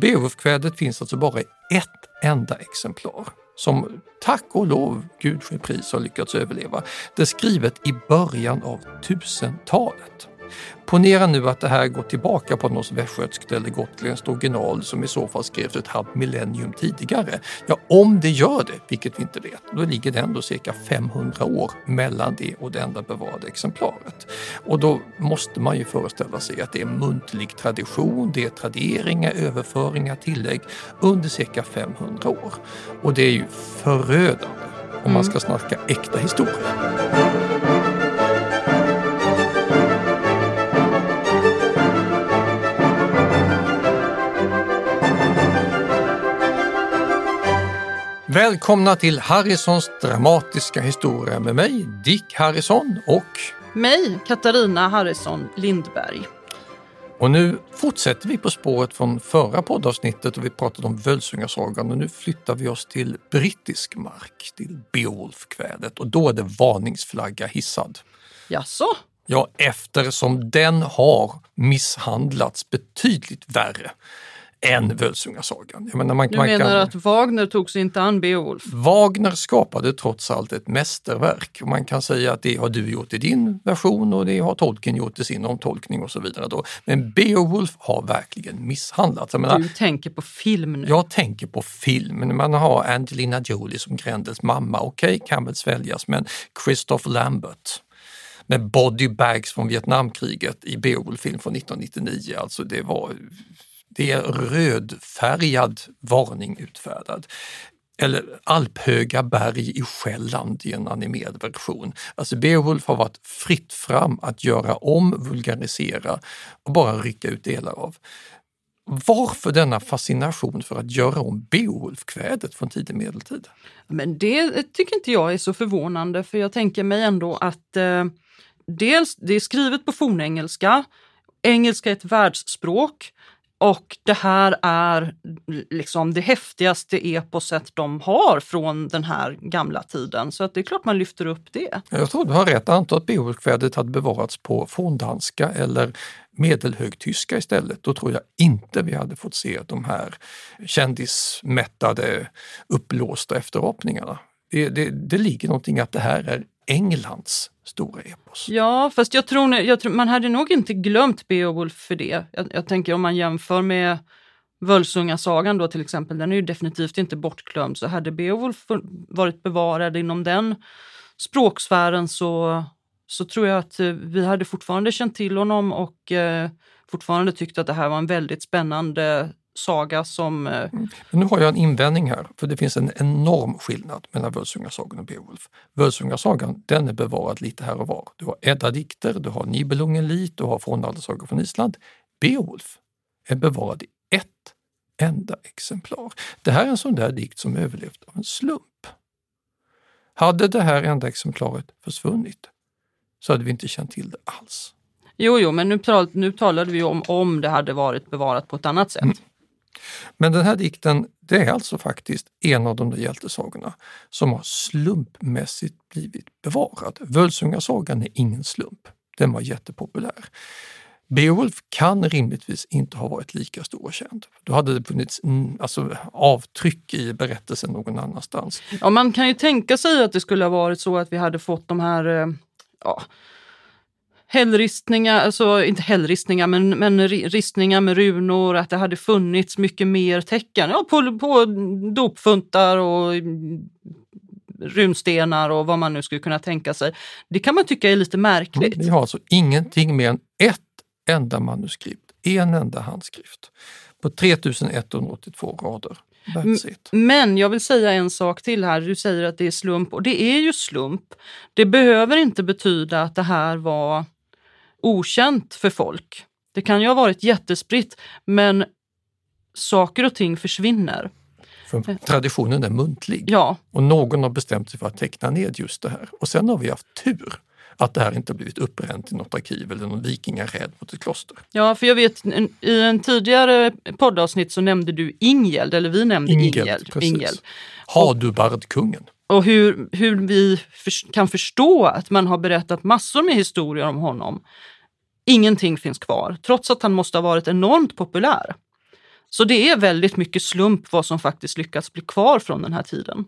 Beowulfkvädet finns alltså bara i ett enda exemplar som tack och lov, Gud pris, har lyckats överleva. Det är skrivet i början av 1000-talet. Ponera nu att det här går tillbaka på något västgötskt eller gotländskt original som i så fall skrevs ett halvt millennium tidigare. Ja, om det gör det, vilket vi inte vet, då ligger det ändå cirka 500 år mellan det och det enda bevarade exemplaret. Och då måste man ju föreställa sig att det är muntlig tradition, det är traderingar, överföringar, tillägg under cirka 500 år. Och det är ju förödande om man ska snacka äkta historia. Välkomna till Harrisons dramatiska historia med mig, Dick Harrison och... Mig, Katarina Harrison Lindberg. Och nu fortsätter vi på spåret från förra poddavsnittet och vi pratade om Völsungasagan och nu flyttar vi oss till brittisk mark, till Beowulfkvädet och då är det varningsflagga hissad. Jaså? Ja, eftersom den har misshandlats betydligt värre än Völsungasagan. Jag menar, man, Du man menar kan... att Wagner tog sig inte an Beowulf? Wagner skapade trots allt ett mästerverk och man kan säga att det har du gjort i din version och det har Tolkien gjort i sin omtolkning och så vidare. Då. Men Beowulf har verkligen misshandlats. Jag menar, Du tänker på film nu. jag tänker på film, man har Angelina Jolie som Grendels mamma, okej, kan väl sväljas, men Christoph Lambert med bodybags från Vietnamkriget i Beowulf-film från 1999, alltså det var det är rödfärgad varning utfärdad. Eller alphöga berg i Själland i en animerad version. Alltså Beowulf har varit fritt fram att göra om, vulgarisera och bara rycka ut delar av. Varför denna fascination för att göra om Beowulfkvädet från tidig medeltid? Men det tycker inte jag är så förvånande för jag tänker mig ändå att eh, dels det är skrivet på fornengelska, engelska är ett världsspråk och det här är liksom det häftigaste eposet de har från den här gamla tiden. Så att det är klart man lyfter upp det. Jag tror du har rätt. Anta att Beowulfkvädet hade bevarats på forndanska eller medelhögtyska istället. Då tror jag inte vi hade fått se de här kändismättade, uppblåsta efterapningarna. Det, det, det ligger någonting att det här är Englands stora epos. Ja, fast jag tror, jag tror man hade nog inte glömt Beowulf för det. Jag, jag tänker om man jämför med Völsungasagan då till exempel, den är ju definitivt inte bortglömd. Så hade Beowulf varit bevarad inom den språksfären så, så tror jag att eh, vi hade fortfarande känt till honom och eh, fortfarande tyckt att det här var en väldigt spännande saga som... Eh, Men nu har jag en invändning här, för det finns en enorm skillnad mellan Völsungasagan och Beowulf. Völsungasagan, den är bevarad lite här och var. Du har Edda-dikter, du har Nibelungenlied, du har Fornaldarsagor från Island. Beowulf är bevarad i ett enda exemplar. Det här är en sån där dikt som överlevt av en slump. Hade det här enda exemplaret försvunnit så hade vi inte känt till det alls. Jo, jo, men nu, tal, nu talade vi om om det hade varit bevarat på ett annat sätt. Mm. Men den här dikten, det är alltså faktiskt en av de där hjältesagorna som har slumpmässigt blivit bevarad. Völsungasagan är ingen slump. Den var jättepopulär. Beowulf kan rimligtvis inte ha varit lika stor och känd. Då hade det funnits alltså, avtryck i berättelsen någon annanstans. Ja, man kan ju tänka sig att det skulle ha varit så att vi hade fått de här eh, ja, hällristningar, alltså inte hällristningar men, men ristningar med runor, att det hade funnits mycket mer tecken ja, på, på dopfuntar och runstenar och vad man nu skulle kunna tänka sig. Det kan man tycka är lite märkligt. Vi har alltså ingenting mer än ett enda manuskript, en enda handskrift på 3182 rader. Men jag vill säga en sak till här. Du säger att det är slump och det är ju slump. Det behöver inte betyda att det här var okänt för folk. Det kan ju ha varit jättespritt men saker och ting försvinner. För traditionen är muntlig Ja, och någon har bestämt sig för att teckna ned just det här. Och sen har vi haft tur att det här inte blivit uppbränt i något arkiv eller någon vikingaräd mot ett kloster. ja för jag vet i en tidigare poddavsnitt så nämnde du Ingeld, eller vi nämnde Ingeld. precis. Hadubardkungen. Och hur, hur vi för, kan förstå att man har berättat massor med historier om honom. Ingenting finns kvar, trots att han måste ha varit enormt populär. Så det är väldigt mycket slump vad som faktiskt lyckats bli kvar från den här tiden.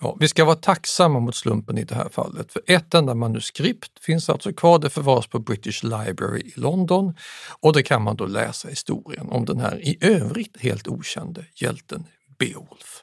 Ja, vi ska vara tacksamma mot slumpen i det här fallet, för ett enda manuskript finns alltså kvar. Det förvaras på British Library i London och det kan man då läsa historien om den här i övrigt helt okände hjälten Beowulf.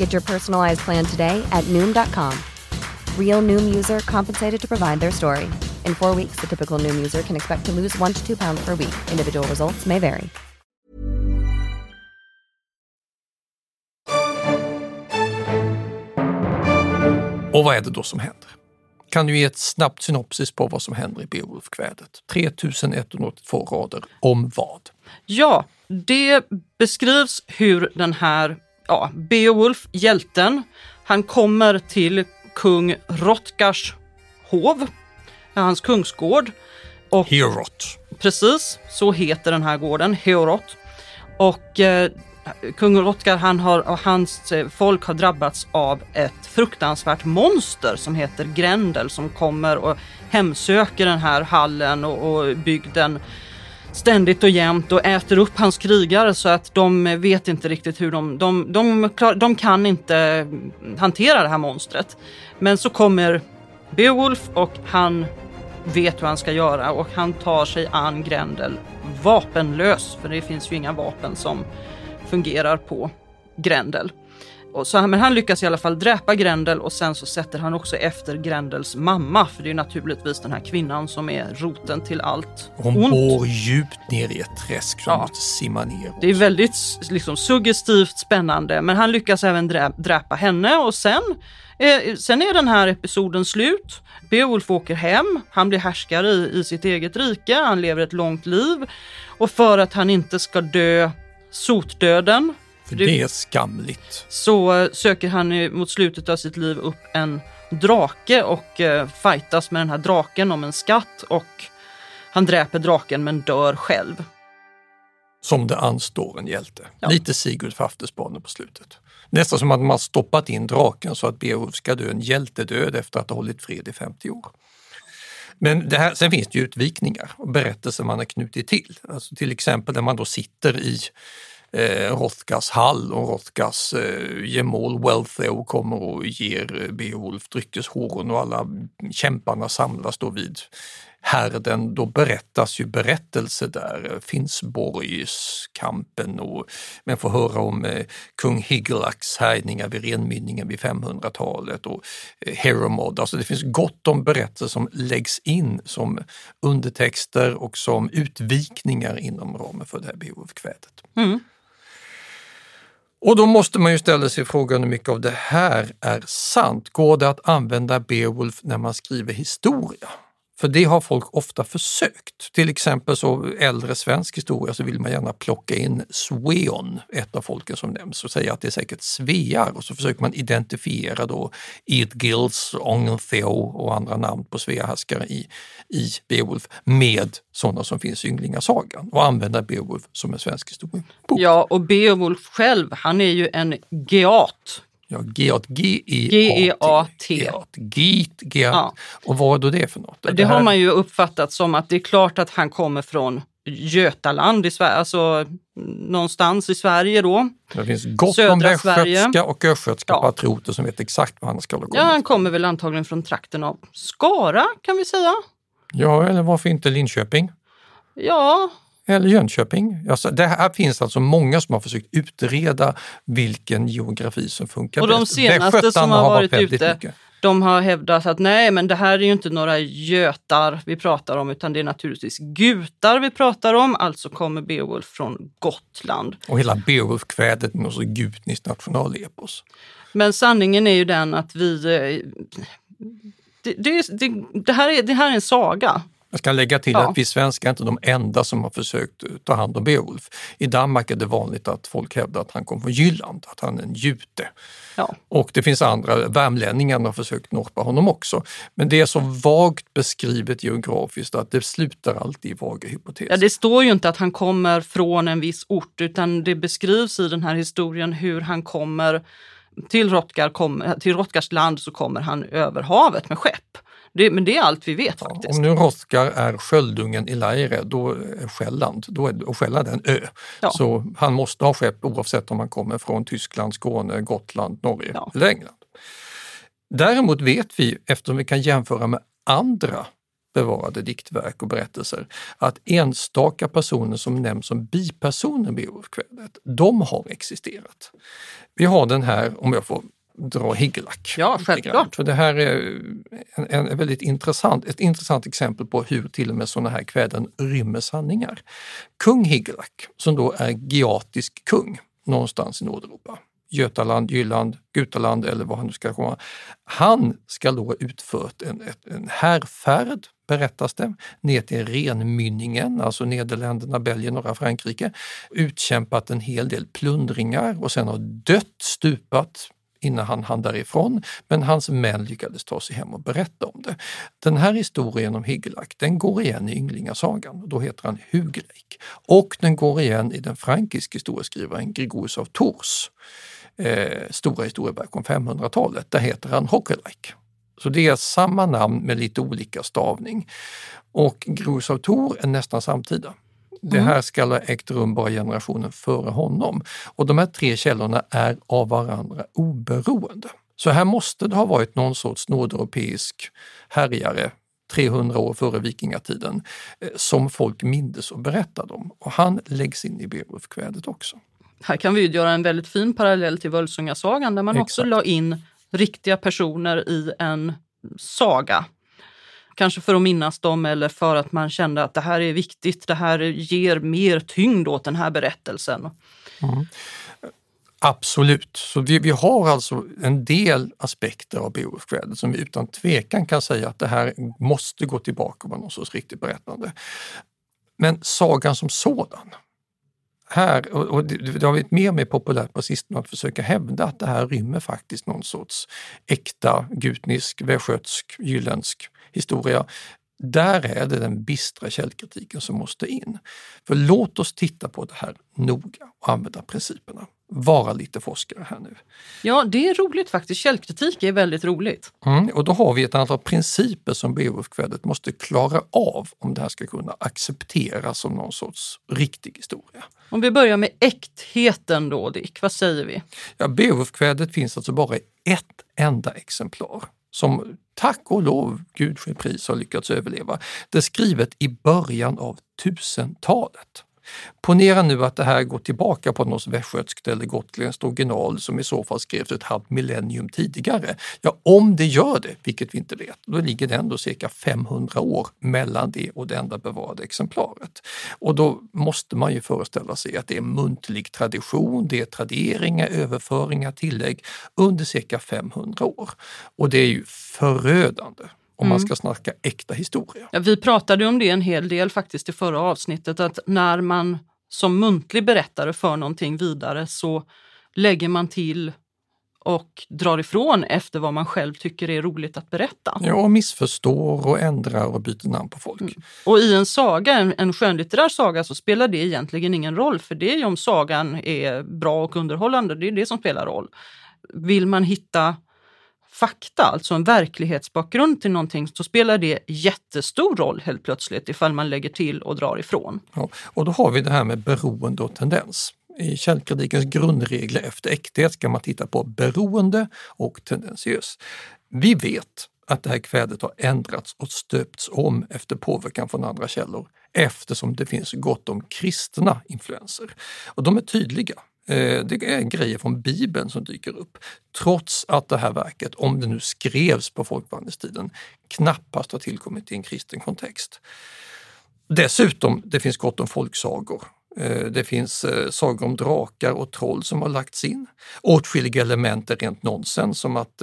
Get your personalized plan today at Noom.com. Real Noom user compensated to provide their story. In four weeks, the typical Noom user can expect to lose one to two pounds per week. Individual results may vary. Och vad är det då som händer? Kan du ge ett snabbt synopsis på vad som händer i Beowulf-kvädet? 3182 rader om vad? Ja, det beskrivs hur den här ja, Beowulf, hjälten, han kommer till kung Rotgars hov, hans kungsgård. Och Herot. Precis, så heter den här gården, Heorot. Och eh, kung Rotgar han har, och hans eh, folk har drabbats av ett fruktansvärt monster som heter Grendel som kommer och hemsöker den här hallen och, och bygden ständigt och jämt och äter upp hans krigare så att de vet inte riktigt hur de, de, de, klar, de kan inte hantera det här monstret. Men så kommer Beowulf och han vet hur han ska göra och han tar sig an Grendel vapenlös för det finns ju inga vapen som fungerar på Grendel. Och så, men han lyckas i alla fall dräpa Grendel och sen så sätter han också efter Grendels mamma för det är naturligtvis den här kvinnan som är roten till allt Hon ont. bor djupt ner i ett träsk som Ja. måste simma ner. Det är väldigt liksom, suggestivt spännande, men han lyckas även drä dräpa henne och sen, eh, sen är den här episoden slut. Beowulf åker hem, han blir härskare i, i sitt eget rike, han lever ett långt liv och för att han inte ska dö sotdöden För det är skamligt. så eh, söker han mot slutet av sitt liv upp en drake och eh, fightas med den här draken om en skatt och han dräper draken men dör själv. Som det anstår en hjälte. Ja. Lite Sigurd Faftesbane på slutet. Nästan som att man stoppat in draken så att Beowulf ska dö en hjältedöd efter att ha hållit fred i 50 år. Men det här, sen finns det ju utvikningar och berättelser man har knutit till. Alltså till exempel när man då sitter i eh, Rothkas hall och Rothkas eh, gemål Wealtheo kommer och ger eh, Beowulf dryckeshåren och alla kämparna samlas då vid härden. Då berättas ju berättelser där, eh, Finnsborgskampen och man får höra om eh, kung Higelacs härjningar vid renmynningen vid 500-talet och eh, Heromod. Alltså det finns gott om berättelser som läggs in som undertexter och som utvikningar inom ramen för det här Beowulf-kvädet. Mm. Och då måste man ju ställa sig frågan hur mycket av det här är sant. Går det att använda Beowulf när man skriver historia? För det har folk ofta försökt. Till exempel så äldre svensk historia så vill man gärna plocka in Sveon, ett av folken som nämns, och säga att det är säkert svear och så försöker man identifiera då Eadgils, Ongentheo och andra namn på sveahärskare i, i Beowulf med sådana som finns i Ynglingasagan och använda Beowulf som en svensk historiebok. Ja, och Beowulf själv, han är ju en geat. Ja, Geat, G-E-A-T. Geat, Geat, Geat. Ja. Och vad är då det för något? Det, har man ju uppfattat som att det är klart att han kommer från Götaland i Sverige, alltså någonstans i Sverige då. Det finns gott Södra om västgötska och östgötska Ja. patrioter som vet exakt vad han ska på Ja, han kommer väl antagligen från trakten av Skara kan vi säga. Ja, eller varför inte Linköping? Ja, Eller Jönköping. Alltså, det här finns alltså många som har försökt utreda vilken geografi som funkar och de bäst. senaste som har varit väldigt ute, mycket. de har hävdat att nej, men det här är ju inte några götar vi pratar om, utan det är naturligtvis gutar vi pratar om. Alltså kommer Beowulf från Gotland. Och hela Beowulf-kvädet är så gutniskt nationalepos. Men sanningen är ju den att vi... eh, Det, det, det, det, här, är, det här är en saga. Jag ska lägga till Ja. att vi svenskar är inte de enda som har försökt ta hand om Beowulf. I Danmark är det vanligt att folk hävdar att han kom från Jylland, att han är en jute. Ja. Och det finns andra, värmlänningarna har försökt norpa honom också. Men det är så vagt beskrivet geografiskt att det slutar alltid i vaga hypoteser. Ja, det står ju inte att han kommer från en viss ort utan det beskrivs i den här historien hur han kommer till, Rotkar, till Rotkars land så kommer han över havet med skepp. Det, men det är allt vi vet faktiskt. Om nu Rothgar är sköldungen i Laire, då är Själland, då är, och Själland är en ö. Ja. Så han måste ha skepp oavsett om han kommer från Tyskland, Skåne, Gotland, Norge Ja. eller England. Däremot vet vi, eftersom vi kan jämföra med andra bevarade diktverk och berättelser, att enstaka personer som nämns som bipersoner i Beowulfkvädet, de har existerat. Vi har den här, om jag får dra Higelac. Ja, självklart. För det här är en, en väldigt intressant, ett intressant exempel på hur till och med sådana här kväden rymmer sanningar. Kung Higelac, som då är geatisk kung någonstans i Nordeuropa, Götaland, Jylland, Gutaland eller vad han nu ska komma. Han ska då ha utfört en, en härfärd, berättas det, ner till Renmynningen, alltså Nederländerna, Belgien, norra Frankrike, utkämpat en hel del plundringar och sen har dött, stupat innan han hann därifrån, men hans män lyckades ta sig hem och berätta om det. Den här historien om Higelac, den går igen i Ynglingasagan då heter han Hugleik. Och den går igen i den frankiske historieskrivaren Gregorius av Tours eh, stora historieverk om 500-talet. Där heter han Hockelaik. Så det är samma namn med lite olika stavning. Och Gregorius av Tours är nästan samtida. Det här ska ha ägt rum bara generationen före honom. Och de här tre källorna är av varandra oberoende. Så här måste det ha varit någon sorts nordeuropeisk härjare 300 år före vikingatiden eh, som folk mindes och berättade om. Och han läggs in i Beowulfkvädet också. Här kan vi ju göra en väldigt fin parallell till Völsungasagan där man också Exakt. la in riktiga personer i en saga. Kanske för att minnas dem eller för att man kände att det här är viktigt, det här ger mer tyngd åt den här berättelsen. Absolut, så vi, vi har alltså en del aspekter av Beowulfkvädet som vi utan tvekan kan säga att det här måste gå tillbaka och vara någon sorts riktigt berättande. Men sagan som sådan, här, och, det har blivit mer och mer populärt på sistone att försöka hävda att det här rymmer faktiskt någon sorts äkta gutnisk, västgötsk, jylländsk historia. Där är det den bistra källkritiken som måste in. För låt oss titta på det här noga och använda principerna. Vara lite forskare här nu. Ja, det är roligt faktiskt. Källkritik är väldigt roligt. Mm, och då har vi ett antal principer som Beowulfkvädet måste klara av om det här ska kunna accepteras som någon sorts riktig historia. Om vi börjar med äktheten då, Dick, vad säger vi? Ja, Beowulfkvädet finns alltså bara i ett enda exemplar som tack och lov, gud ske pris, har lyckats överleva. Det är skrivet i början av 1000-talet. Ponera nu att det här går tillbaka på något västgötskt eller gotländskt original som i så fall skrevs ett halvt millennium tidigare. Ja, om det gör det, vilket vi inte vet, då ligger det ändå cirka 500 år mellan det och det enda bevarade exemplaret. Och då måste man ju föreställa sig att det är muntlig tradition, det är traderingar, överföringar, tillägg under cirka 500 år. Och det är ju förödande om man Mm. ska snacka äkta historia. Ja, vi pratade om det en hel del faktiskt i förra avsnittet, att när man som muntlig berättare för någonting vidare så lägger man till och drar ifrån efter vad man själv tycker är roligt att berätta. Ja, och missförstår och ändrar och byter namn på folk. Och i en saga, en, en skönlitterär saga, så spelar det egentligen ingen roll, för det är ju om sagan är bra och underhållande, det är det som spelar roll. Vill man hitta fakta, alltså en verklighetsbakgrund till någonting, så spelar det jättestor roll helt plötsligt ifall man lägger till och drar ifrån. Ja, och då har vi det här med beroende och tendens. I källkritikens grundregler efter äkthet ska man titta på beroende och tendentiös. Vi vet att det här kvädet har ändrats och stöpts om efter påverkan från andra källor eftersom det finns gott om kristna influenser. Och de är tydliga. Eh, det är grejer från Bibeln som dyker upp, trots att det här verket, om det nu skrevs på folkvandringstiden, knappast har tillkommit i en kristen kontext. Dessutom, det finns gott om folksagor. Eh, det finns eh, sagor om drakar och troll som har lagts in. Åtskilliga element är rent nonsens som att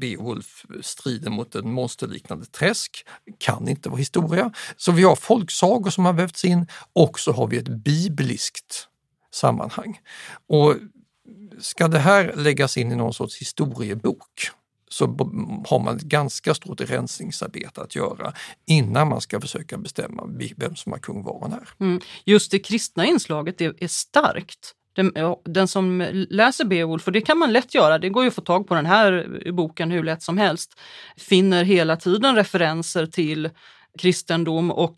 Beowulf strider mot en monsterliknande träsk. Kan inte vara historia. Så vi har folksagor som har vävts in och så har vi ett bibliskt sammanhang. Och ska det här läggas in i någon sorts historiebok så har man ett ganska stort rensningsarbete att göra innan man ska försöka bestämma vem som har kung var och när. Mm. Just det kristna inslaget är, är starkt. Den, den som läser Beowulf, och det kan man lätt göra, det går ju att få tag på den här boken hur lätt som helst, finner hela tiden referenser till kristendom och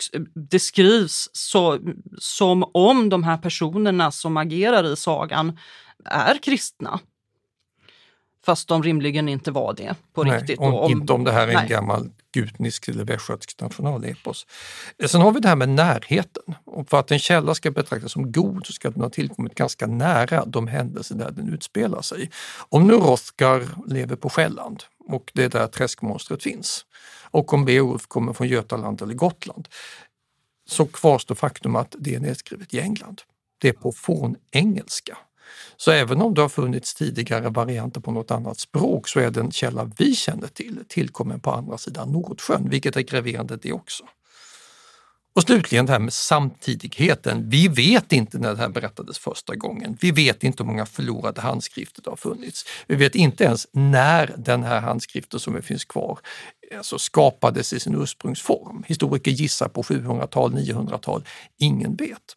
det skrivs så, som om de här personerna som agerar i sagan är kristna. Fast de rimligen inte var det på Nej, riktigt. om, om- inte om det här är en Nej. gammal gutnisk eller västgötsk nationalepos. Sen har vi det här med närheten. Och för att en källa ska betraktas som god så ska den ha tillkommit ganska nära de händelser där den utspelar sig. Om nu Rothgar lever på Själland och det är där träskmonstret finns och om Beowulf kommer från Götaland eller Gotland så kvarstår faktum att det är nedskrivet i England. Det är på fornengelska. Så även om det har funnits tidigare varianter på något annat språk så är den källa vi känner till tillkommen på andra sidan Nordsjön, vilket är graverande det också. Och slutligen det här med samtidigheten. Vi vet inte när det här berättades första gången. Vi vet inte hur många förlorade handskrifter det har funnits. Vi vet inte ens när den här handskriften som finns kvar alltså skapades i sin ursprungsform. Historiker gissar på 700-tal, 900-tal. Ingen vet.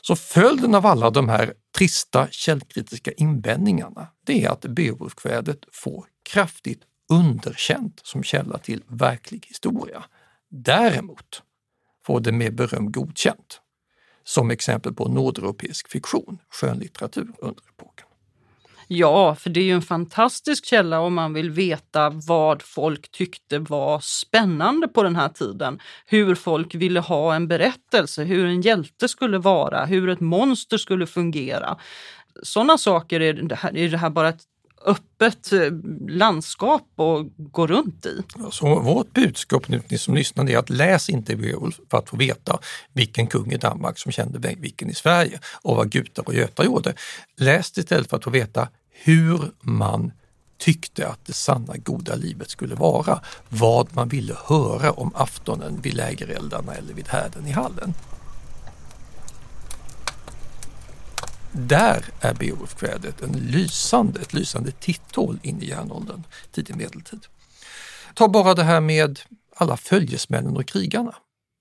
Så följden av alla de här trista källkritiska invändningarna det är att Beowulfkvädet får kraftigt underkänt som källa till verklig historia. Däremot får det med beröm godkänt som exempel på nordeuropeisk fiktion, skönlitteratur under epoken. Ja, för det är ju en fantastisk källa om man vill veta vad folk tyckte var spännande på den här tiden. Hur folk ville ha en berättelse, hur en hjälte skulle vara, hur ett monster skulle fungera. Sådana saker är det här, är det här bara ett öppet eh, landskap att gå runt i. Så vårt budskap nu ni som lyssnar är att läs inte Beowulf för att få veta vilken kung i Danmark som kände vilken i Sverige och vad gutar och götar gjorde. Läs det istället för att få veta hur man tyckte att det sanna goda livet skulle vara. Vad man ville höra om aftonen vid lägereldarna eller vid härden i hallen. Där är Beowulfkvädet en lysande, ett lysande titthål in i järnåldern, tidig medeltid. Ta bara det här med alla följesmännen och krigarna.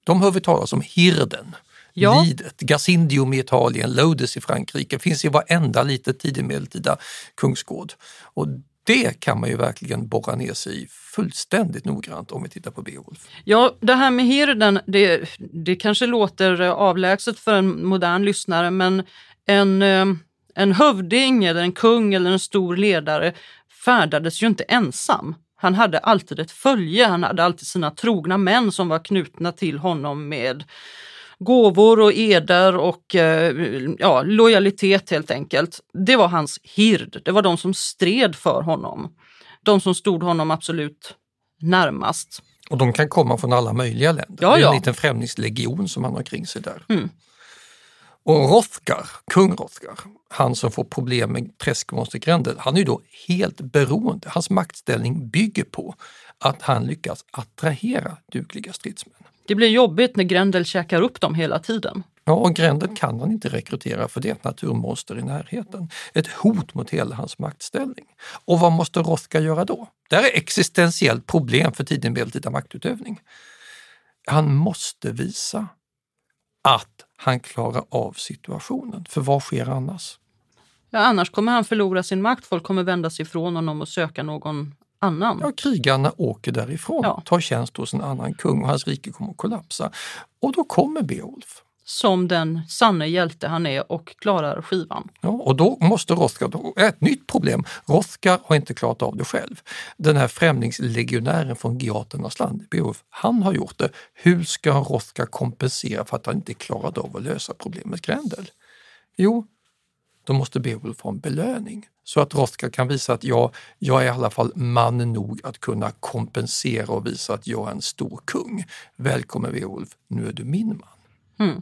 De hör vi talas om hirden. Ja. Lidet, Gasindium i Italien, Lodes i Frankrike, finns i varenda litet tidig medeltida kungsgård. Och det kan man ju verkligen borra ner sig i fullständigt noggrant om vi tittar på Beowulf. Ja, det här med hirden, det, det kanske låter avlägset för en modern lyssnare, men en, eh, en hövding eller en kung eller en stor ledare färdades ju inte ensam. Han hade alltid ett följe, han hade alltid sina trogna män som var knutna till honom med gåvor och eder och eh, ja, lojalitet helt enkelt. Det var hans hird. Det var de som stred för honom. De som stod honom absolut närmast. Och de kan komma från alla möjliga länder. Ja, det är ja. en liten främlingslegion som han har kring sig där. Mm. Och Rothgar, kung Rothgar, han som får problem med träskmonster Grendel, han är då helt beroende. Hans maktställning bygger på att han lyckas attrahera dugliga stridsmän. Det blir jobbigt när Grendel käkar upp dem hela tiden. Ja, och Grendel kan han inte rekrytera för det är ett naturmonster i närheten. Ett hot mot hela hans maktställning. Och vad måste Rothgar göra då? Det här är existentiellt problem för tiden medeltida maktutövning. Han måste visa att han klarar av situationen, för vad sker annars? Ja, annars kommer han förlora sin makt. Folk kommer vända sig ifrån honom och söka någon annan. Ja, krigarna åker därifrån, Ja. tar tjänst hos en annan kung och hans rike kommer att kollapsa. Och då kommer Beowulf. Som den sanne hjälte han är och klarar skivan. Ja, och då måste är ett nytt problem, Rothgar har inte klarat av det själv. Den här främlingslegionären från Geaternas land, Beowulf, han har gjort det. Hur ska Rothgar kompensera för att han inte klarade av att lösa problemet Grendel? Jo, då måste Beowulf få en belöning så att Rothgar kan visa att jag, jag är i alla fall man nog att kunna kompensera och visa att jag är en stor kung. Välkommen Beowulf, nu är du min man. Mm.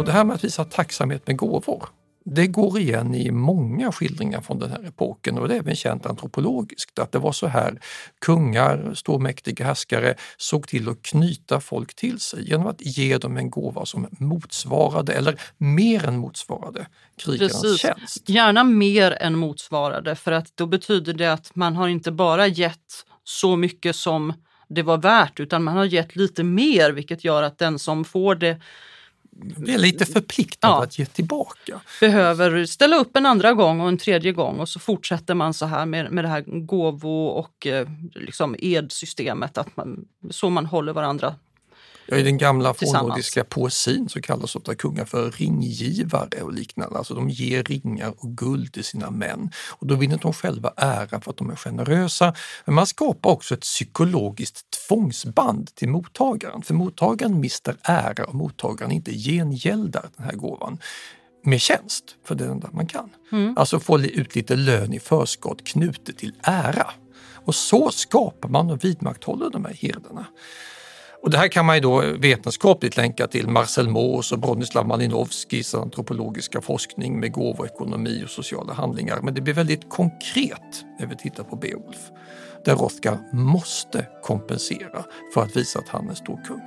Och det här med att visa tacksamhet med gåvor, det går igen i många skildringar från den här epoken och det är även känt antropologiskt att det var så här kungar, stormäktiga härskare såg till att knyta folk till sig genom att ge dem en gåva som motsvarade eller mer än motsvarade krigarnas Precis. tjänst. Gärna mer än motsvarade för att då betyder det att man har inte bara gett så mycket som det var värt utan man har gett lite mer vilket gör att den som får det Det är lite förpliktad Ja. att ge tillbaka. behöver ställa upp en andra gång och en tredje gång och så fortsätter man så här med, med det här gåvo och eh, liksom edsystemet, att man, så man håller varandra. Ja, I den gamla fornnordiska poesin så kallas ofta kungar för ringgivare och liknande. Alltså de ger ringar och guld till sina män. Och då vinner de själva ära för att de är generösa. Men man skapar också ett psykologiskt tvångsband till mottagaren. För mottagaren mister ära och mottagaren inte gengäldar den här gåvan med tjänst, för det är det enda man kan. Mm. Alltså få ut lite lön i förskott knutet till ära. Och så skapar man och vidmakthåller de här herdarna. Och det här kan man ju då vetenskapligt länka till Marcel Mauss och Bronislav Malinowskis antropologiska forskning med gåvoekonomi och sociala handlingar. Men det blir väldigt konkret när vi tittar på Beowulf. Där Rothgar måste kompensera för att visa att han är stor kung.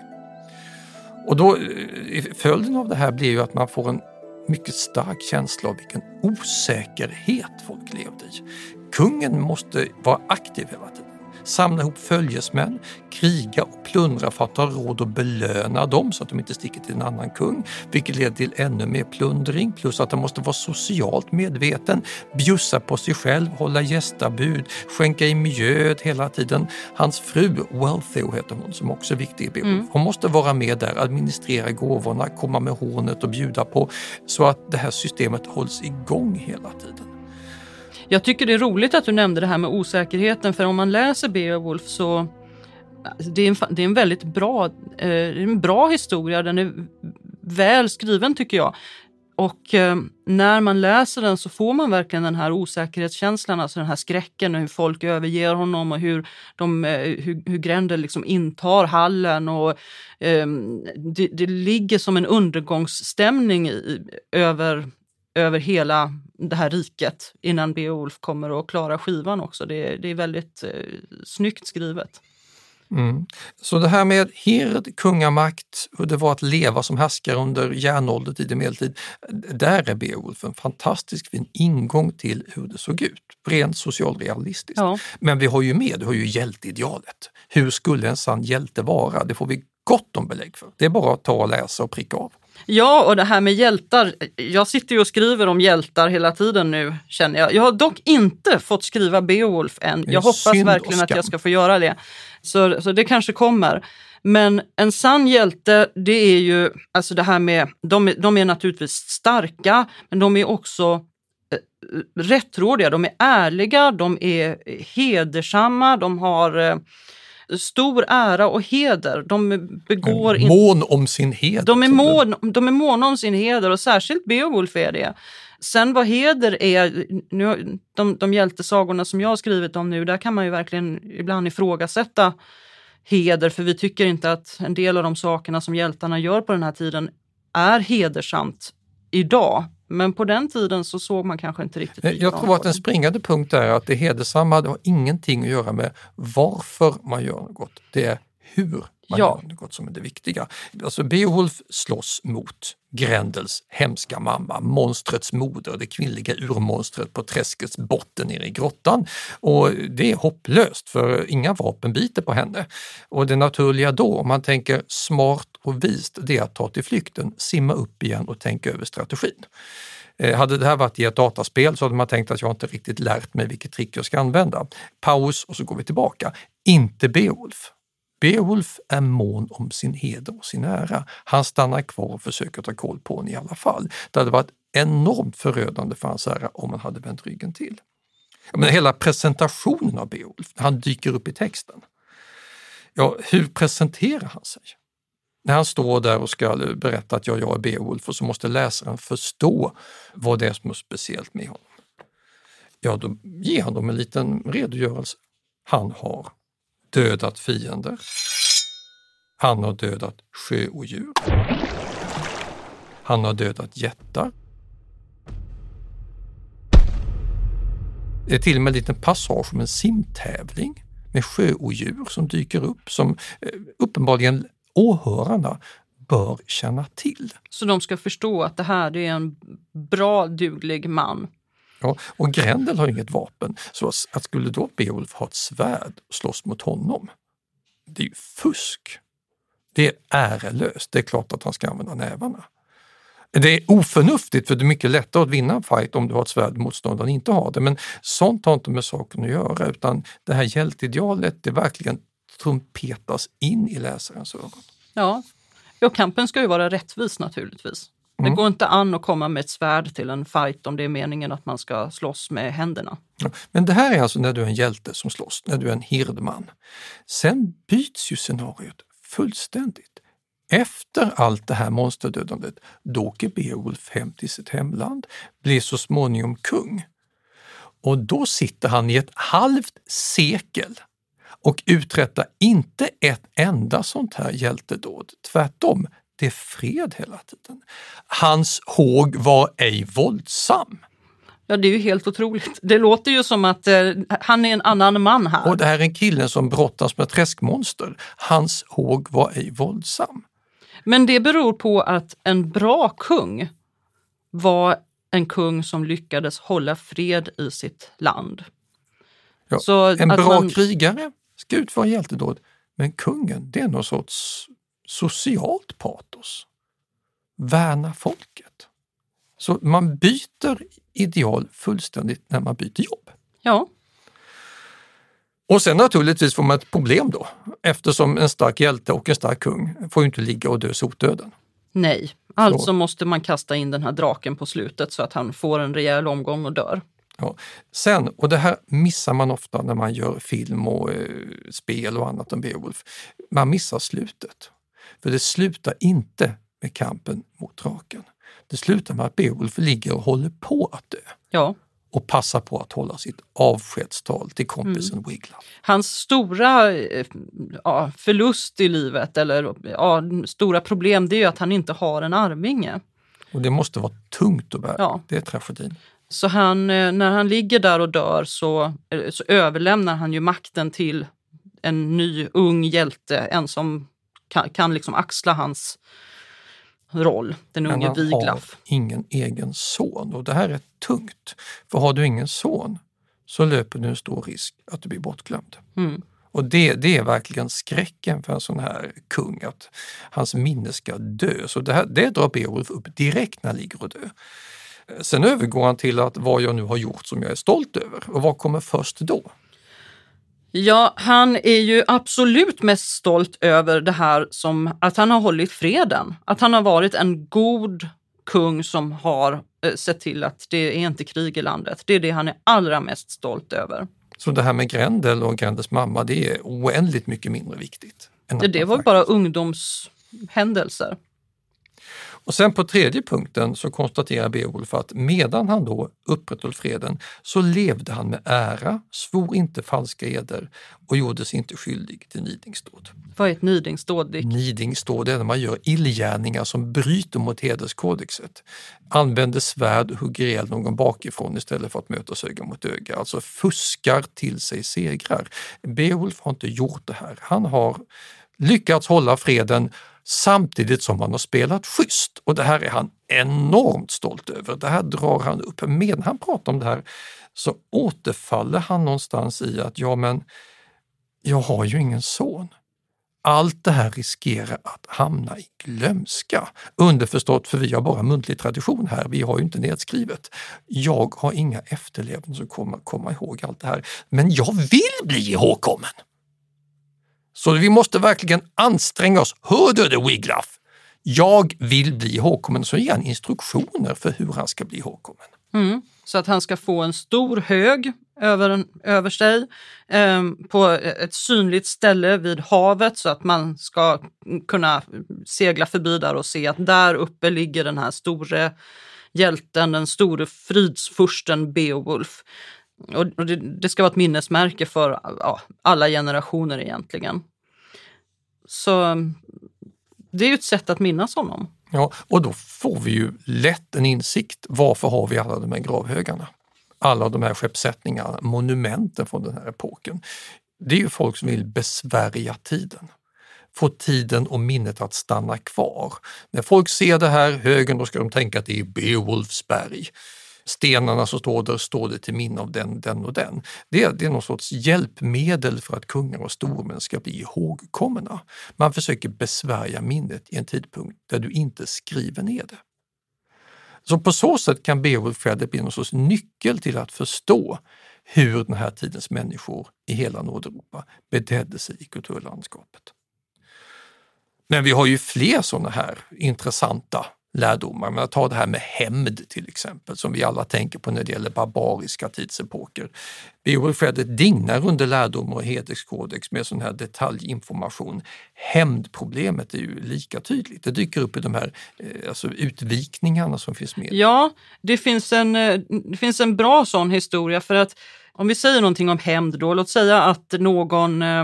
Och då, eh, följden av det här blir ju att man får en mycket stark känsla av vilken osäkerhet folk levde i. Kungen måste vara aktiv hela tiden samla ihop följesmän, kriga och plundra för att ha råd att belöna dem så att de inte sticker till en annan kung, vilket leder till ännu mer plundring, plus att han måste vara socialt medveten, bjussa på sig själv, hålla gästabud, skänka i mjöd hela tiden. Hans fru, Wealthy heter hon, som också är viktig i Beowulf, Mm. hon måste vara med där, administrera gåvorna, komma med hornet och bjuda på så att det här systemet hålls igång hela tiden. Jag tycker det är roligt att du nämnde det här med osäkerheten för om man läser Beowulf så det är en, det är en väldigt bra, eh, en bra historia, den är väl skriven tycker jag. Och eh, när man läser den så får man verkligen den här osäkerhetskänslan, alltså den här skräcken och hur folk överger honom och hur, de, eh, hur, hur Grendel liksom intar hallen. Och, eh, det, det ligger som en undergångsstämning i, över, över hela det här riket innan Beowulf kommer att klara skivan också. Det, är- det är väldigt eh, snyggt skrivet. Mm. Så det här med hird, kungamakt, hur det var att leva som härskare under järnålder, tidig medeltid, där är Beowulf en fantastisk fin ingång till hur det såg ut, rent socialrealistiskt. Ja. Men vi har ju med, du har ju hjälteidealet. Hur skulle en sann hjälte vara? Det får vi gott om belägg för. Det är bara att ta och läsa och pricka av. Ja, och det här med hjältar. Jag sitter ju och skriver om hjältar hela tiden nu känner jag. Jag har dock inte fått skriva Beowulf än. Jag hoppas verkligen att jag ska få göra det. Så, så det kanske kommer. Men en sann hjälte, det är ju alltså det här med, de, är- de är naturligtvis starka, men de är också eh, rättrådiga, de är ärliga, de är hedersamma, de har eh, stor ära och heder. De begår inte Mån om sin heder. de är, mån, de är måna om sin heder och särskilt Beowulf är det. Sen vad heder är, nu, de, de hjältesagorna som jag har skrivit om nu, där kan man ju verkligen ibland ifrågasätta heder för vi tycker inte att en del av de sakerna som hjältarna gör på den här tiden är hedersamt idag. Men på den tiden så såg man kanske inte riktigt Jag likadant tror att på en det. springande punkt är att det hedersamma det har ingenting att göra med varför man gör något. Det är hur man Ja. gör något som är det viktiga. Alltså Beowulf slåss mot Grendels hemska mamma, monstrets moder, det kvinnliga urmonstret på träskets botten nere i grottan. Och det är hopplöst för inga vapen biter på henne. Och det naturliga då, om man tänker smart och vist, det är att ta till flykten, simma upp igen och tänka över strategin. Eh, hade det här varit i ett dataspel så hade man tänkt att jag inte riktigt lärt mig vilket trick jag ska använda. Paus och så går vi tillbaka. Inte Beowulf. Beowulf är mån om sin heder och sin ära. Han stannar kvar och försöker ta koll på henne i alla fall. Det hade varit enormt förödande för hans ära om han hade vänt ryggen till. Men hela presentationen av Beowulf, när han dyker upp i texten. Ja, hur presenterar han sig? När han står där och ska berätta att jag, jag är Beowulf och så måste läsaren förstå vad det är som är speciellt med honom. Ja, då ger han dem en liten redogörelse. Han har dödat fiender. Han har dödat sjöodjur. Han har dödat jättar. Det är till och med en liten passage om en simtävling med sjöodjur som dyker upp som eh, uppenbarligen åhörarna bör känna till. Så de ska förstå att det här är en bra, duglig man. Ja, och Grendel har inget vapen, så att skulle då Beowulf ha ett svärd och slåss mot honom, det är ju fusk. Det är ärelöst. Det är klart att han ska använda nävarna. Det är oförnuftigt för det är mycket lättare att vinna en fight om du har ett svärd motståndaren inte har det. Men sånt har inte med saken att göra utan det här hjälteidealet det verkligen trumpetas in i läsarens ögon. Ja, och kampen ska ju vara rättvis naturligtvis. Det Mm. går inte an att komma med ett svärd till en fight om det är meningen att man ska slåss med händerna. Ja, Men det här är alltså när du är en hjälte som slåss, när du är en hirdman. Sen byts ju scenariot fullständigt. Efter allt det här monsterdödandet, då åker Beowulf hem till sitt hemland, blir så småningom kung. Och då sitter han i ett halvt sekel och uträttar inte ett enda sånt här hjältedåd. Tvärtom, det är fred hela tiden. Hans håg var ej våldsam. Ja, det är ju helt otroligt. Det låter ju som att eh, han är en annan man här. Och det här är en kille som brottas med träskmonster. Hans håg var ej våldsam. Men det beror på att en bra kung var en kung som lyckades hålla fred i sitt land. Ja, en bra man- krigare ska utföra hjältedåd. Men kungen, det är någon sorts socialt patos. Värna folket. Så man byter ideal fullständigt när man byter jobb. Ja. Och sen naturligtvis får man ett problem då eftersom en stark hjälte och en stark kung får inte ligga och dö sotdöden. Nej, alltså måste man kasta in den här draken på slutet så att han får en rejäl omgång och dör. Ja. Sen, och det här missar man ofta när man gör film och eh, spel och annat om Beowulf, man missar slutet. För det slutar inte med kampen mot draken. Det slutar med att Beowulf ligger och håller på att dö. Ja. Och passar på att hålla sitt avskedstal till kompisen Mm. Wiglaf. Hans stora eh, ja, förlust i livet, eller ja, stora problem, det är ju att han inte har en arvinge. Och det måste vara tungt att bära. Ja. Det är tragedin. Så han, eh, när han ligger där och dör så, eh, så överlämnar han ju makten till en ny ung hjälte, en som kan, kan liksom axla hans roll, den Men unge han Wiglaf. har ingen egen son och det här är tungt. För har du ingen son så löper du en stor risk att du blir bortglömd. Mm. Och det, det är verkligen skräcken för en sån här kung, att hans minne ska dö. Så det, här, det drar Beowulf upp direkt när han ligger och dö. Sen övergår han till att vad jag nu har gjort som jag är stolt över. Och vad kommer först då? Ja, han är ju absolut mest stolt över det här som att han har hållit freden. Att han har varit en god kung som har eh, sett till att det är inte krig i landet. Det är det han är allra mest stolt över. Så det här med Grendel och Grendels mamma, det är oändligt mycket mindre viktigt. Det, var bara ungdomshändelser. Och sen på tredje punkten så konstaterar Beowulf att medan han då upprätthöll freden så levde han med ära, svor inte falska eder och gjorde sig inte skyldig till nidingsdåd. Vad är ett nidingsdåd? Dick? Nidingsdåd är när man gör illgärningar som bryter mot hederskodexet. Använder svärd och hugger ihjäl någon bakifrån istället för att mötas öga mot öga. Alltså fuskar till sig segrar. Beowulf har inte gjort det här. Han har lyckats hålla freden samtidigt som han har spelat schysst. Och det här är han enormt stolt över. Det här drar han upp. Medan han pratar om det här så återfaller han någonstans i att ja men, jag har ju ingen son. Allt det här riskerar att hamna i glömska. Underförstått, för vi har bara muntlig tradition här, vi har ju inte nedskrivet. Jag har inga efterlevande som kommer komma ihåg allt det här, men jag vill bli ihågkommen. Så vi måste verkligen anstränga oss. Hör du det Wiglaf? Jag vill bli ihågkommen. Så ger han instruktioner för hur han ska bli ihågkommen. Mm. Så att han ska få en stor hög över, över sig eh, på ett synligt ställe vid havet så att man ska kunna segla förbi där och se att där uppe ligger den här store hjälten, den store fridsfursten Beowulf. Och det, det ska vara ett minnesmärke för ja, alla generationer egentligen. Så det är ju ett sätt att minnas honom. Ja, och då får vi ju lätt en insikt. Varför har vi alla de här gravhögarna? Alla de här skeppssättningarna, monumenten från den här epoken. Det är ju folk som vill besvärja tiden. Få tiden och minnet att stanna kvar. När folk ser det här högen då ska de tänka att det är Beowulfsberg. Stenarna som står där står det till minne av den, den och den. Det är, det är någon sorts hjälpmedel för att kungar och stormän ska bli ihågkomna. Man försöker besvärja minnet i en tidpunkt där du inte skriver ner det. Så på så sätt kan Beowulf-kvädet bli någon sorts nyckel till att förstå hur den här tidens människor i hela Nordeuropa betedde sig i kulturlandskapet. Men vi har ju fler sådana här intressanta lärdomar. Men ta det här med hämnd till exempel, som vi alla tänker på när det gäller barbariska tidsepoker. Beowulf-kvädet dignar under lärdomar och hederskodex med sån här detaljinformation. Hämndproblemet är ju lika tydligt. Det dyker upp i de här eh, alltså utvikningarna som finns med. Ja, det finns, en, eh, det finns en bra sån historia för att om vi säger någonting om hämnd då, låt säga att någon eh,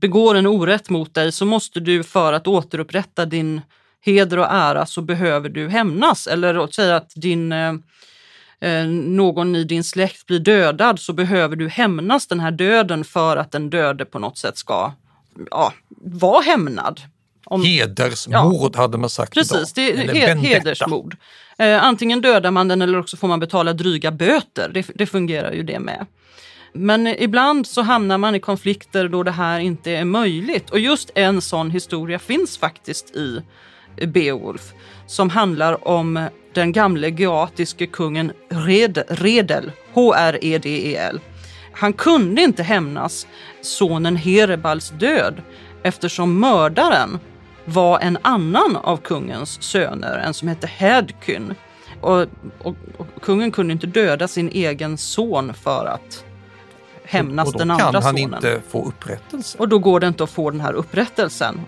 begår en orätt mot dig så måste du för att återupprätta din heder och ära så behöver du hämnas. Eller låt säga att din, eh, eh, någon i din släkt blir dödad så behöver du hämnas den här döden för att den döde på något sätt ska ja, vara hämnad. Om, Hedersmord hade man sagt Precis, det idag. är Eller he vendetta. hedersmord. Eh, antingen dödar man den eller också får man betala dryga böter. Det, det fungerar ju det med. Men ibland så hamnar man i konflikter då det här inte är möjligt. Och just en sån historia finns faktiskt i Beowulf som handlar om den gamle geatiske kungen Red, Redel, H-R-E-D-E-L. Han kunde inte hämnas sonen Herebals död eftersom mördaren var en annan av kungens söner, en som hette Hedkyn. Och, och, och, kungen kunde inte döda sin egen son för att hämnas den andra sonen. Och då kan han inte få upprättelse. Och då går det inte att få den här upprättelsen.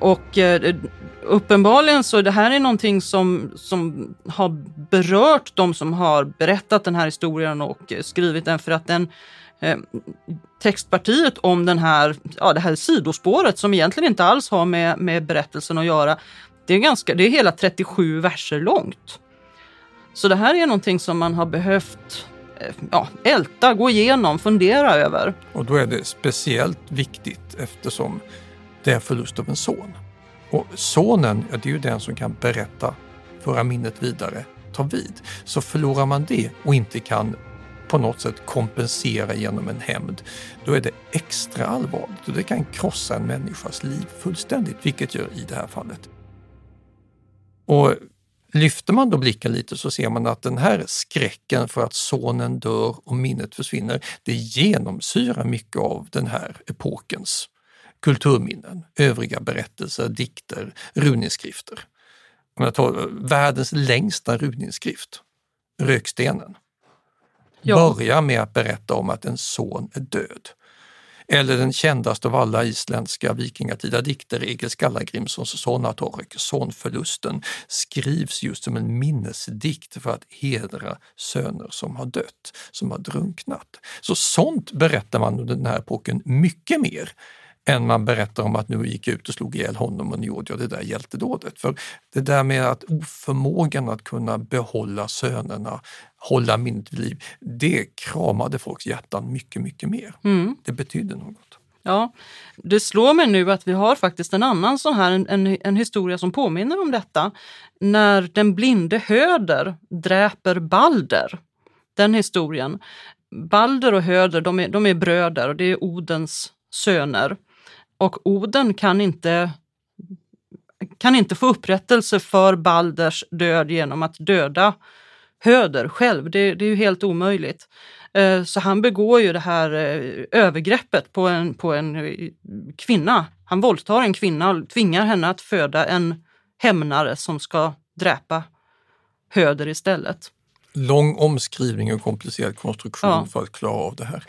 Och eh, uppenbarligen så det här är någonting som, som har berört de som har berättat den här historien och eh, skrivit den för att den eh, textpartiet om den här, ja, det här sidospåret som egentligen inte alls har med, med berättelsen att göra. Det är, ganska, det är hela 37 verser långt. Så det här är någonting som man har behövt eh, ja, älta, gå igenom, fundera över. Och då är det speciellt viktigt eftersom det är förlust av en son. Och sonen, ja, det är ju den som kan berätta, föra minnet vidare, ta vid. Så förlorar man det och inte kan på något sätt kompensera genom en hämnd, då är det extra allvarligt och det kan krossa en människas liv fullständigt, vilket gör i det här fallet. Och Lyfter man då blicken lite så ser man att den här skräcken för att sonen dör och minnet försvinner, det genomsyrar mycket av den här epokens kulturminnen, övriga berättelser, dikter, runinskrifter. Om jag tar världens längsta runinskrift, Rökstenen, ja. börjar med att berätta om att en son är död. Eller den kändaste av alla isländska vikingatida dikter, Egil Skallagrimssons Sonatorek, Sonförlusten, skrivs just som en minnesdikt för att hedra söner som har dött, som har drunknat. Så sånt berättar man under den här epoken mycket mer än man berättar om att nu gick jag ut och slog ihjäl honom och nu gjorde jag det där hjältedådet. För det där med att oförmågan att kunna behålla sönerna, hålla minnet vid liv, det kramade folks hjärtan mycket, mycket mer. Mm. Det betydde något. Ja, det slår mig nu att vi har faktiskt en annan sån här, en, en, historia som påminner om detta. När den blinde Höder dräper Balder. Den historien. Balder och Höder, de är, de är bröder och det är Odens söner. Och Oden kan inte, kan inte få upprättelse för Balders död genom att döda Höder själv. Det, det är ju helt omöjligt. Eh, så han begår ju det här eh, övergreppet på en, på en eh, kvinna. Han våldtar en kvinna och tvingar henne att föda en hämnare som ska dräpa Höder istället. Lång omskrivning och komplicerad konstruktion ja. för att klara av det här.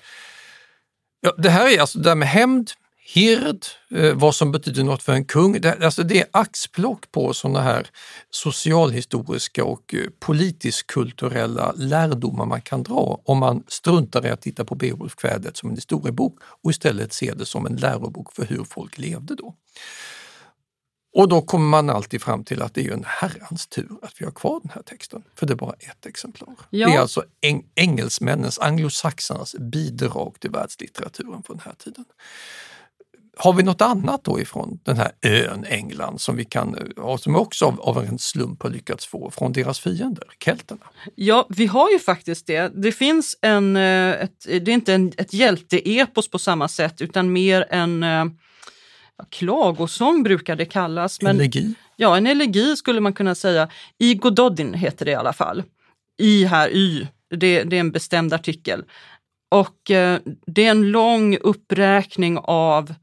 Ja, det här är alltså det här med hämnd, hird, eh, vad som betyder något för en kung. Det, alltså det är axplock på sådana här socialhistoriska och eh, politisk-kulturella lärdomar man kan dra om man struntar i att titta på Beowulfkvädet som en historiebok och istället ser det som en lärobok för hur folk levde då. Och då kommer man alltid fram till att det är en herrans tur att vi har kvar den här texten, för det är bara ett exemplar. Ja. Det är alltså eng engelsmännens, anglosaxarnas bidrag till världslitteraturen på den här tiden. Har vi något annat då ifrån den här ön England som vi kan, som också av, av en slump har lyckats få från deras fiender, kelterna? Ja, vi har ju faktiskt det. Det finns en, eh, ett, det är inte en, ett hjälteepos på samma sätt utan mer en eh, ja, klagosång brukar det kallas. Men, elegi? Ja, en elegi skulle man kunna säga. I Gododin heter det i alla fall. I här, Y, det, det är en bestämd artikel. Och eh, det är en lång uppräkning av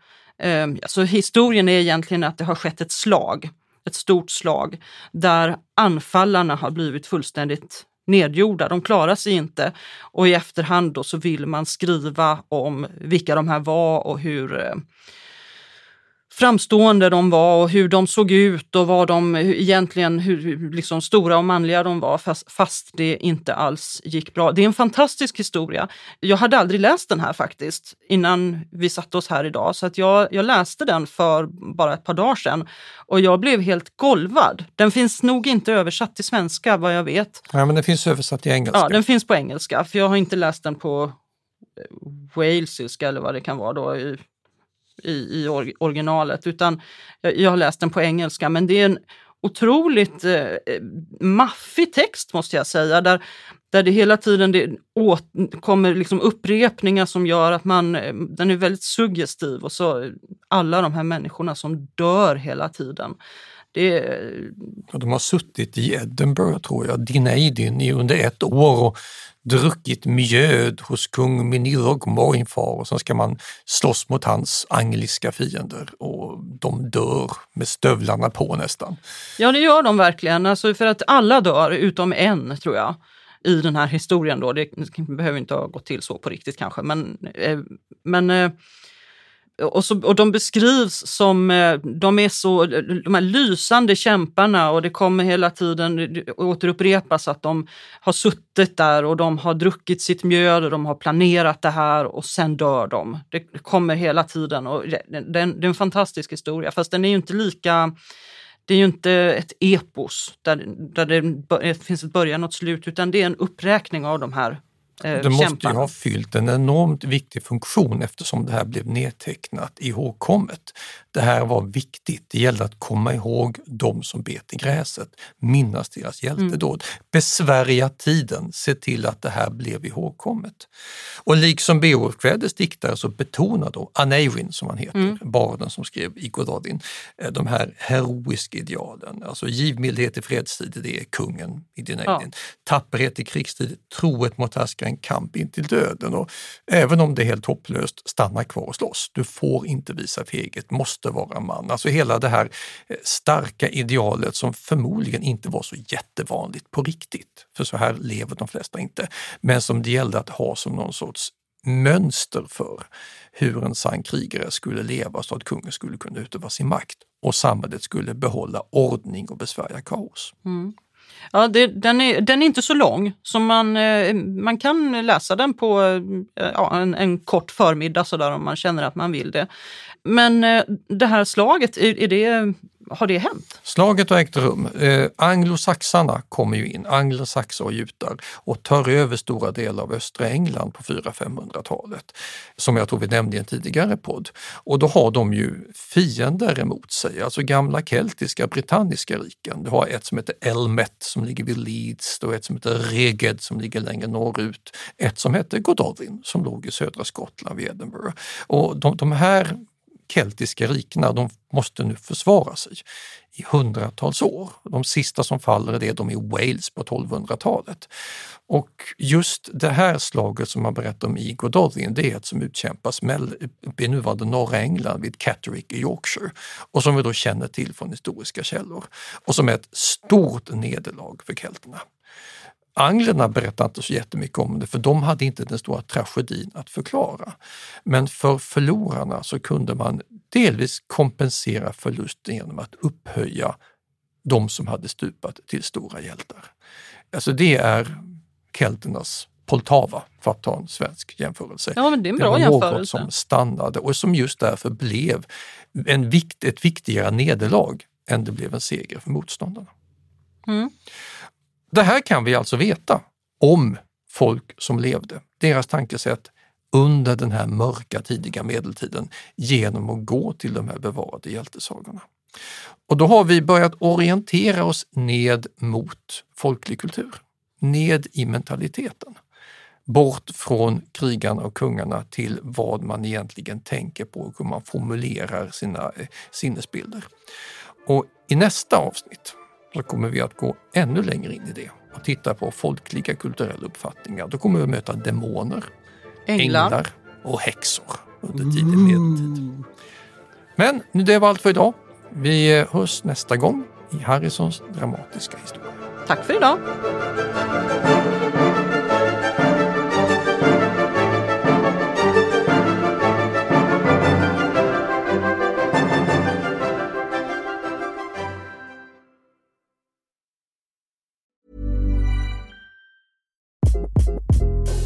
Eh, alltså historien är egentligen att det har skett ett slag, ett stort slag, där anfallarna har blivit fullständigt nedgjorda. De klarar sig inte och i efterhand då så vill man skriva om vilka de här var och hur eh, framstående de var och hur de såg ut och vad de egentligen, hur liksom stora och manliga de var fast, fast, det inte alls gick bra. Det är en fantastisk historia. Jag hade aldrig läst den här faktiskt innan vi satte oss här idag så att jag, jag läste den för bara ett par dagar sedan och jag blev helt golvad. Den finns nog inte översatt till svenska vad jag vet. Ja, men den finns översatt till engelska. Ja, den finns på engelska för jag har inte läst den på walesiska eller vad det kan vara då i, i originalet, utan jag, jag har läst den på engelska. Men det är en otroligt eh, maffig text måste jag säga, där där det hela tiden det åt, kommer liksom upprepningar som gör att man, eh, den är väldigt suggestiv och så alla de här människorna som dör hela tiden. Det... Eh, de har suttit i Edinburgh tror jag, Dinaidin, i under ett år och druckit mjöd hos kung Minirog Moinfar och sen ska man slåss mot hans angliska fiender och de dör med stövlarna på nästan. Ja det gör de verkligen, alltså för att alla dör utom en tror jag i den här historien då. Det behöver inte ha gått till så på riktigt kanske, men, eh, men eh, och, så, och de beskrivs som, eh, de är så, de här lysande kämparna och det kommer hela tiden återupprepas att de har suttit där och de har druckit sitt mjöl och de har planerat det här och sen dör de. Det kommer hela tiden och det, det, det är en fantastisk historia fast den är ju inte lika det är ju inte ett epos där, där det finns ett början och ett slut utan det är en uppräkning av de här Eh, det måste ju ha fyllt en enormt viktig funktion eftersom det här blev nedtecknat ihågkommet. Det här var viktigt. Det gällde att komma ihåg de som bet i gräset, minnas deras hjältedåd, mm. besvärja tiden, se till att det här blev ihågkommet. Och liksom Beowulfkvädets diktare så betonar då Aneirin, som han heter, mm. barden som skrev i Gododin, eh, de här heroiska idealen. Alltså givmildhet i fredstid, det är kungen i din ja. Tapperhet i krigstid, trohet mot härskaren en kamp in till döden och även om det är helt hopplöst, stanna kvar och slåss. Du får inte visa feghet, måste vara man. Alltså hela det här eh, starka idealet som förmodligen inte var så jättevanligt på riktigt, för så här lever de flesta inte, men som det gällde att ha som någon sorts mönster för hur en sann krigare skulle leva så att kungen skulle kunna utöva sin makt och samhället skulle behålla ordning och besvärja kaos. Mm. Ja, det, den, är, den är inte så lång, så man, eh, man kan läsa den på eh, ja, en, en kort förmiddag sådär om man känner att man vill det. Men eh, det här slaget, är, är det har det hänt? Slaget har ägt rum. Eh, anglosaxarna kommer ju in, anglosaxar och jutar och tar över stora delar av östra England på 400-500-talet. Som jag tror vi nämnde i en tidigare podd. Och då har de ju fiender emot sig, alltså gamla keltiska, britanniska riken. Du har ett som heter Elmet som ligger vid Leeds, och ett som heter Reged som ligger längre norrut, ett som heter Godolphin som låg i södra Skottland vid Edinburgh. Och de, de här keltiska rikena, de måste nu försvara sig i hundratals år. De sista som faller är det de i Wales på 1200-talet. Och just det här slaget som man berättar om i Godolphin, det är ett som utkämpas i nuvarande norra England vid Catterick i Yorkshire och som vi då känner till från historiska källor och som är ett stort nederlag för kelterna. Anglerna berättar inte så jättemycket om det för de hade inte den stora tragedin att förklara. Men för förlorarna så kunde man delvis kompensera förlusten genom att upphöja de som hade stupat till stora hjältar. Alltså det är kelternas Poltava, för att ta en svensk jämförelse. Ja, men det, är en bra det var något som stannade och som just därför blev en vikt, ett viktigare nederlag än det blev en seger för motståndarna. Mm. Det här kan vi alltså veta om folk som levde, deras tankesätt under den här mörka tidiga medeltiden genom att gå till de här bevarade hjältesagorna. Och då har vi börjat orientera oss ned mot folklig kultur, ned i mentaliteten. Bort från krigarna och kungarna till vad man egentligen tänker på och hur man formulerar sina eh, sinnesbilder. Och i nästa avsnitt så kommer vi att gå ännu längre in i det och titta på folkliga kulturella uppfattningar. Då kommer vi att möta demoner, änglar, änglar och häxor under tidig medeltid. Men det var allt för idag. Vi hörs nästa gång i Harrisons dramatiska historia. Tack för idag!